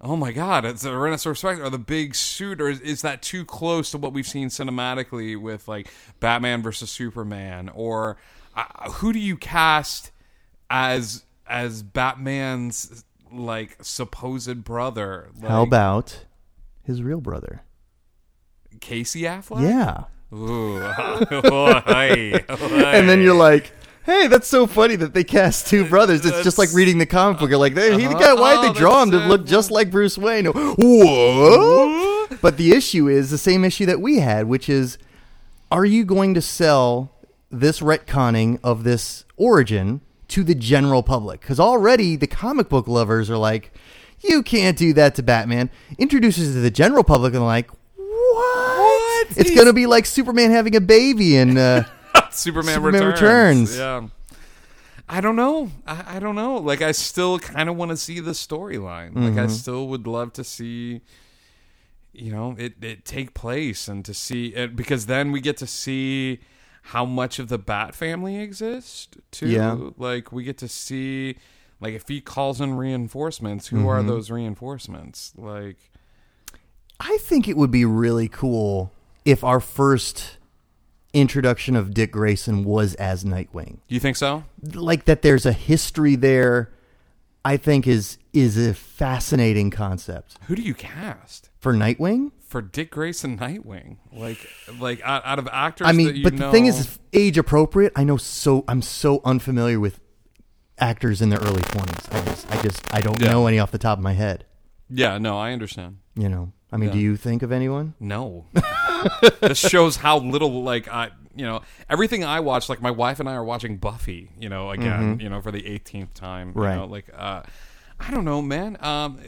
oh my god it's a Tyrannosaurus Rex or the big suit or is, is that too close to what we've seen cinematically with like batman versus superman or uh, who do you cast as as batman's like supposed brother like how about his real brother? casey affleck Yeah. Ooh. (laughs) Oh. And then you're like, hey, that's so funny that they cast two brothers. It's just like reading the comic book. You're like, hey, he the guy, why'd Oh, they draw him to look just like Bruce Wayne? What? But the issue is the same issue that we had, which is, are you going to sell this retconning of this origin to the general public? Because already the comic book lovers are like, you can't do that to Batman. Introduces it to the general public and like? It's going to be like Superman having a baby and. Uh, (laughs) Superman, Superman returns. Returns. Yeah. I don't know. I, I don't know. Like, I still kind of want to see the storyline. Like, Mm-hmm. I still would love to see, you know, it, it take place and to see it because then we get to see how much of the Bat family exists, too. Yeah. Like, we get to see, like, if he calls in reinforcements, who are Mm-hmm. those reinforcements? Like, I think it would be really cool if our first introduction of Dick Grayson was as Nightwing. Do you think so? Like that there's a history there I think is is a fascinating concept. Who do you cast? For Nightwing? for Dick Grayson Nightwing. Like like out, out of actors I mean, but the thing is age appropriate. I know so I'm so unfamiliar with actors in their early 20s. I just I just I don't Yeah. know any off the top of my head, Yeah, no, I understand. you know. I mean, Yeah. do you think of anyone? No. (laughs) (laughs) this shows how little like I you know, everything I watch, like my wife and I are watching Buffy, you know, again, you know, for the eighteenth time. you Mm-hmm. Right. know, like uh I don't know, man. Um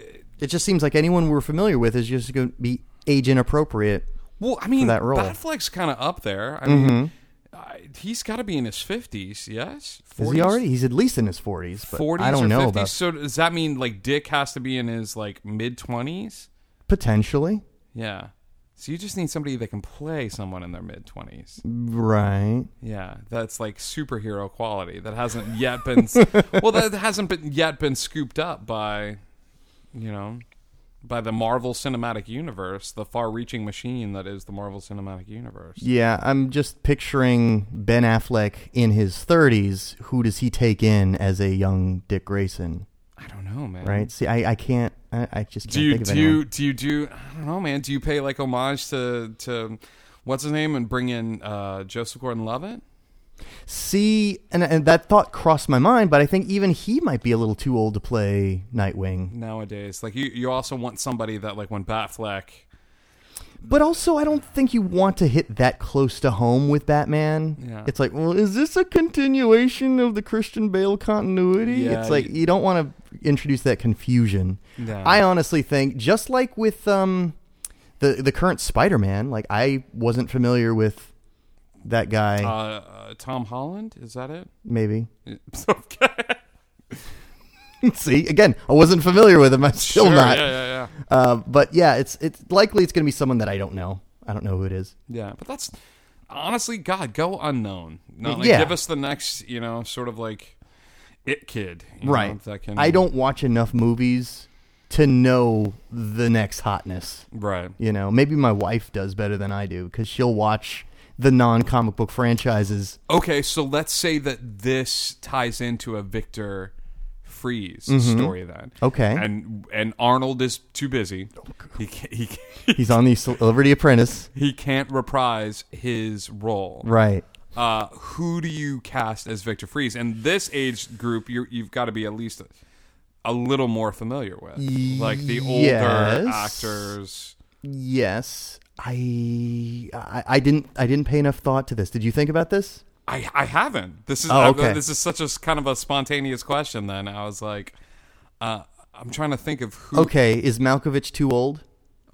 It just seems like anyone we're familiar with is just going to be age inappropriate. well, I mean, that role. Batfleck's kind of up there. I mean, I, he's got to be in his fifties, yes. Is he already? He's at least in his 40s, 40s I don't know 50s? about So does that mean like Dick has to be in his like mid twenties? potentially. Yeah. So you just need somebody that can play someone in their mid twenties. Right. Yeah, that's like superhero quality that hasn't yet been (laughs) well that hasn't been yet been scooped up by you know by the Marvel Cinematic Universe, the far-reaching machine that is the Marvel Cinematic Universe. Yeah, I'm just picturing Ben Affleck in his 30s. Who does he take in as a young Dick Grayson? I don't know, man. Right? See, I, I can't. I, I just can't Do you think of do you, do you do I don't know, man. Do you pay like homage to to what's his name and bring in uh, Joseph Gordon-Levitt. See, and, and that thought crossed my mind, but I think even he might be a little too old to play Nightwing. nowadays. Like you, you also want somebody that like when Batfleck. But also, I don't think you want to hit that close to home with Batman. Yeah. It's like, well, is this a continuation of the Christian Bale continuity? Yeah, it's like you- you don't want to introduce that confusion. I honestly think, just like with um, the the current Spider-Man, like I wasn't familiar with that guy. Uh, uh, Tom Holland is that it? maybe. (laughs) okay. (laughs) See, again, I wasn't familiar with him. I'm still Sure, not. Yeah, yeah. Uh, but yeah, it's it's likely it's going to be someone that I don't know. I don't know who it is. Yeah, but that's honestly, God, go unknown. Not like Yeah. give us the next, you know, sort of like it kid, you know, Right. that can, I don't watch enough movies to know the next hotness. right. You know, maybe my wife does better than I do because she'll watch the non-comic book franchises. Okay, so let's say that this ties into a Victor Freeze story then. Mm-hmm. Okay. and and Arnold is too busy. He can't, he can't- (laughs) He's on the (laughs) Celebrity Apprentice, he can't reprise his role. right? uh, who do you cast as Victor Freeze? And this age group, you're, you've got to be at least a, a little more familiar with, like the older Yes. actors. Yes, I, I I didn't I didn't pay enough thought to this. Did you think about this? I I haven't. This is Oh, I- this is such a kind of a spontaneous question. Then I was like, uh, I'm trying to think of who. Okay, is Malkovich too old?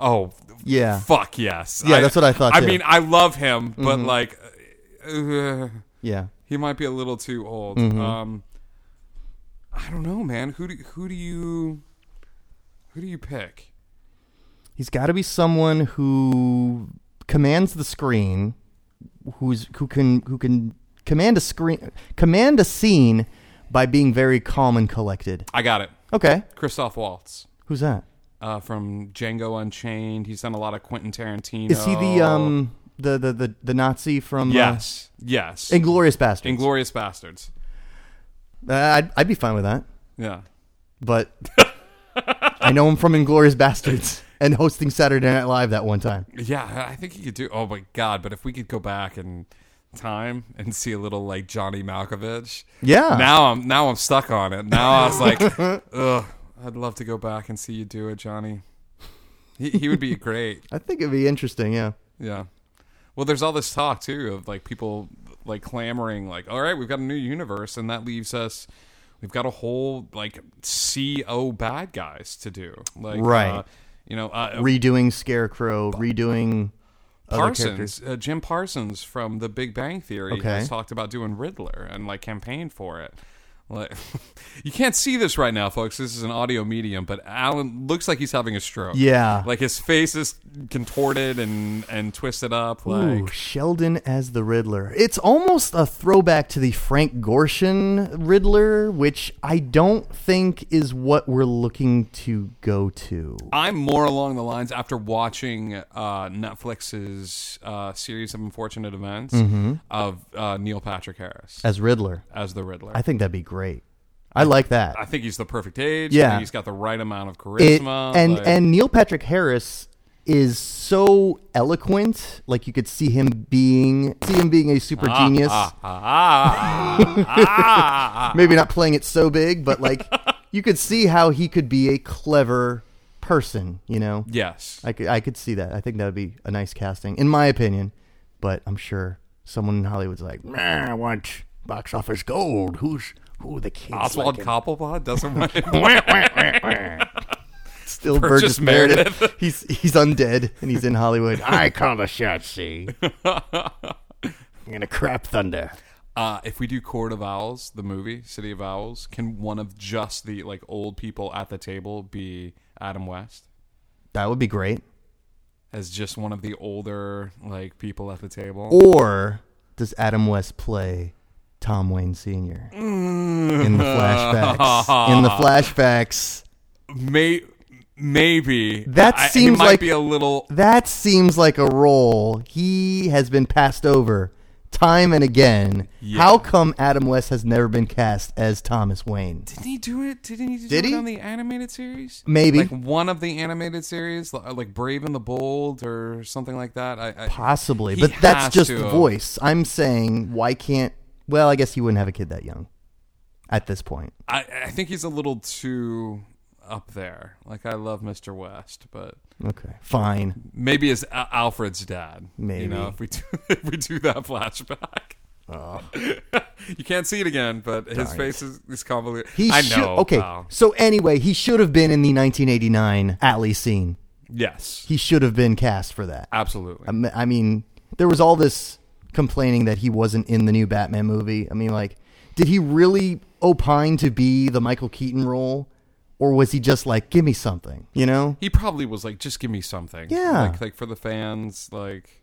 Oh, Yeah. fuck yes. Yeah, that's what I thought, I too. Mm-hmm. mean, I love him, but like, uh, Yeah. he might be a little too old. Mm-hmm. Um, I don't know, man. Who do who do you who do you pick? He's got to be someone who commands the screen, who's who can who can command a screen, command a scene by being very calm and collected. I got it. Okay, Christoph Waltz who's that? uh, from Django Unchained. He's done a lot of Quentin Tarantino. Is he the um the the the, the Nazi from uh, Yes, yes. Inglourious Basterds? Inglourious Basterds. uh, I'd I'd be fine with that, Yeah. but (laughs) I know him from Inglourious Basterds (laughs) and hosting Saturday Night Live that one time. Yeah, I think he could do. Oh my god! But if we could go back in time and see a little like Johnny Malkovich, Yeah. now I'm now I'm stuck on it. Now I was like, (laughs) ugh, I'd love to go back and see you do it, Johnny. He he would be great. (laughs) I think it'd be interesting. Yeah. Yeah. Well, there's all this talk too of like people like clamoring, like, all right, we've got a new universe, and that leaves us. We've got a whole like CO bad guys to do, like Right. Uh, you know, uh, Redoing Scarecrow, redoing. Parsons, uh, Jim Parsons from The Big Bang Theory Okay. has talked about doing Riddler and like campaigned for it. Like, (laughs) you can't see this right now, folks. This is an audio medium, but Alan looks like he's having a stroke. Yeah. like his face is contorted and and twisted up. Like, Ooh, Sheldon as the Riddler. It's almost a throwback to the Frank Gorshin Riddler, which I don't think is what we're looking to go to. I'm more along the lines after watching uh, Netflix's uh, series of unfortunate events Mm-hmm. of uh, Neil Patrick Harris As Riddler. as the Riddler. I think that'd be great. I like that. I think he's the perfect age. Yeah. He's got the right amount of It- charisma. and like- and Neil Patrick Harris is so eloquent. Like you could see him being see him being a super genius. Ah, ah, ah, ah. (laughs) Maybe not playing it so big, but like (laughs) you could see how he could be a clever person. You know. yes. I could, I could see that. I think that would be a nice casting, in my opinion. But I'm sure someone in Hollywood's like, man, I want box office gold. Who's who the kids? Oswald like Cobblepot doesn't (laughs) want Still Burgess Burgess Meredith. (laughs) he's he's undead and he's in Hollywood. I call the shots. See, (laughs) I'm gonna crap thunder. Uh, if we do Court of Owls, the movie City of Owls, can one of just the like old people at the table be Adam West That would be great. as just one of the older like people at the table? Or does Adam West play Tom Wayne Sr. Mm. in the flashbacks? (laughs) In the flashbacks. May- maybe That I- seems it might like- be a little. That seems like a role he has been passed over time and again. Yeah. How come Adam West has never been cast as Thomas Wayne? Didn't he do it? Didn't he do Did it he? on the animated series? Maybe. like one of the animated series, li- uh, like Brave and the Bold or something like that. I, I Possibly, He but that's has just to the have. voice. I'm saying, why can't? Well, I guess he wouldn't have a kid that young at this point. I, I think he's a little too up there. Like I love Mr. West, but Okay, fine. maybe as Al- Alfred's dad. Maybe. you know if we do (laughs) if we do that flashback. Oh. (laughs) you can't see it again, but his face is, is convoluted. He I should- know. Okay, pal. so anyway, he should have been in the 1989 Alley scene. Yes, He should have been cast for that. absolutely. I mean, there was all this complaining that he wasn't in the new Batman movie. I mean, like, did he really opine to be the Michael Keaton role, or was he just like, give me something? You know? he probably was like, just give me something. Yeah. Like, like for the fans, like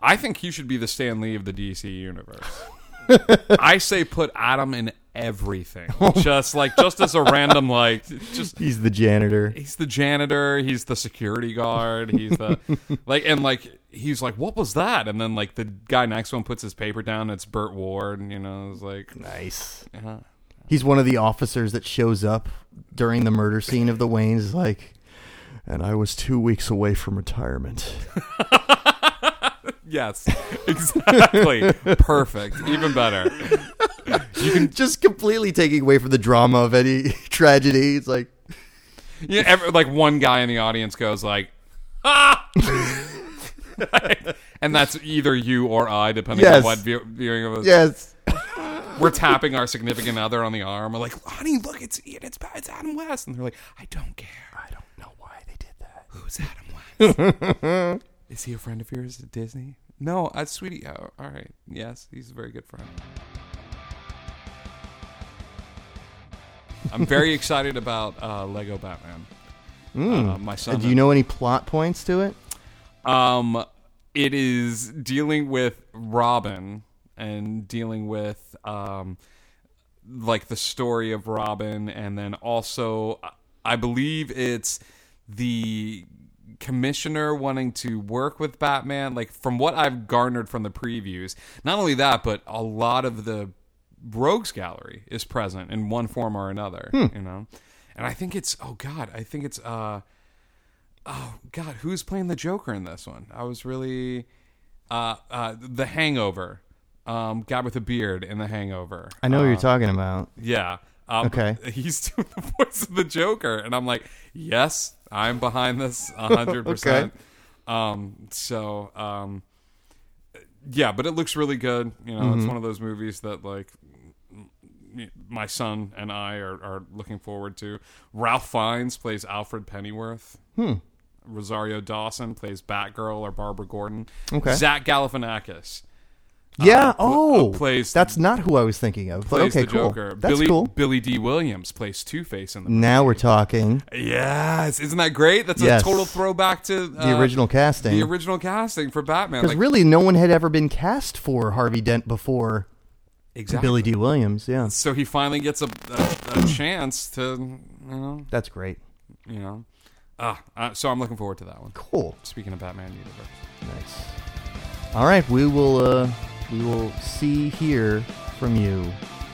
I think he should be the Stan Lee of the DC universe. (laughs) I say put Adam in everything. (laughs) just like just as a random like just He's the janitor. he's the janitor, he's the security guard, he's the (laughs) like and like he's like, What was that? And then like the guy next to him puts his paper down, it's Burt Ward, and you know, it's like Nice. uh, He's one of the officers that shows up during the murder scene of the Waynes. Like, and I was two weeks away from retirement. (laughs) Yes, (laughs) exactly. Perfect. Even better. You can just completely taking away from the drama of any (laughs) tragedy. It's like, Yeah, every, like one guy in the audience goes like, ah, (laughs) and that's either you or I, depending Yes. on what view, viewing of us. yes, We're tapping our significant other on the arm. We're like, honey, look, it's it's it's Adam West, and they're like, I don't care. I don't know why they did that. Who's Adam West? Is he a friend of yours at Disney? No, uh, sweetie. Oh, all right. Yes, he's a very good friend. I'm very (laughs) excited about uh, Lego Batman. Uh, my son. Do you know any plot points to it? Um, it is dealing with Robin and dealing with um, like the story of Robin, and then also I believe it's the commissioner wanting to work with Batman. Like from what I've garnered from the previews, not only that, but a lot of the rogues gallery is present in one form or another. You know, and I think it's oh god, I think it's uh oh god who's playing the joker in this one i was really uh uh the hangover um guy with a beard in the hangover I know what Uh, you're talking about. yeah um, Okay. (laughs) he's doing the voice of the joker and i'm like yes i'm behind this 100% (laughs) um so um yeah but it looks really good you know Mm-hmm. it's one of those movies that like my son and I are, are looking forward to. Ralph Fiennes plays Alfred Pennyworth. Hmm. Rosario Dawson plays Batgirl or Barbara Gordon. Okay. Zach Galifianakis Yeah. pl- oh, uh, plays- that's not who I was thinking of. But okay, the cool. Joker. That's Billy, cool. Billy Dee Williams plays Two Face in the Now we're talking. Yes, isn't that great? That's Yes. a total throwback to The uh, original casting. The original casting for Batman. Because Like, really, no one had ever been cast for Harvey Dent before exactly. Billy Dee Williams. Yeah, So he finally gets a, a, a chance to, you know, that's great. you know. Ah, uh, so I'm looking forward to that one. Cool. Speaking of Batman universe. Nice. All right, we will uh, we will see hear from you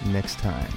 next time.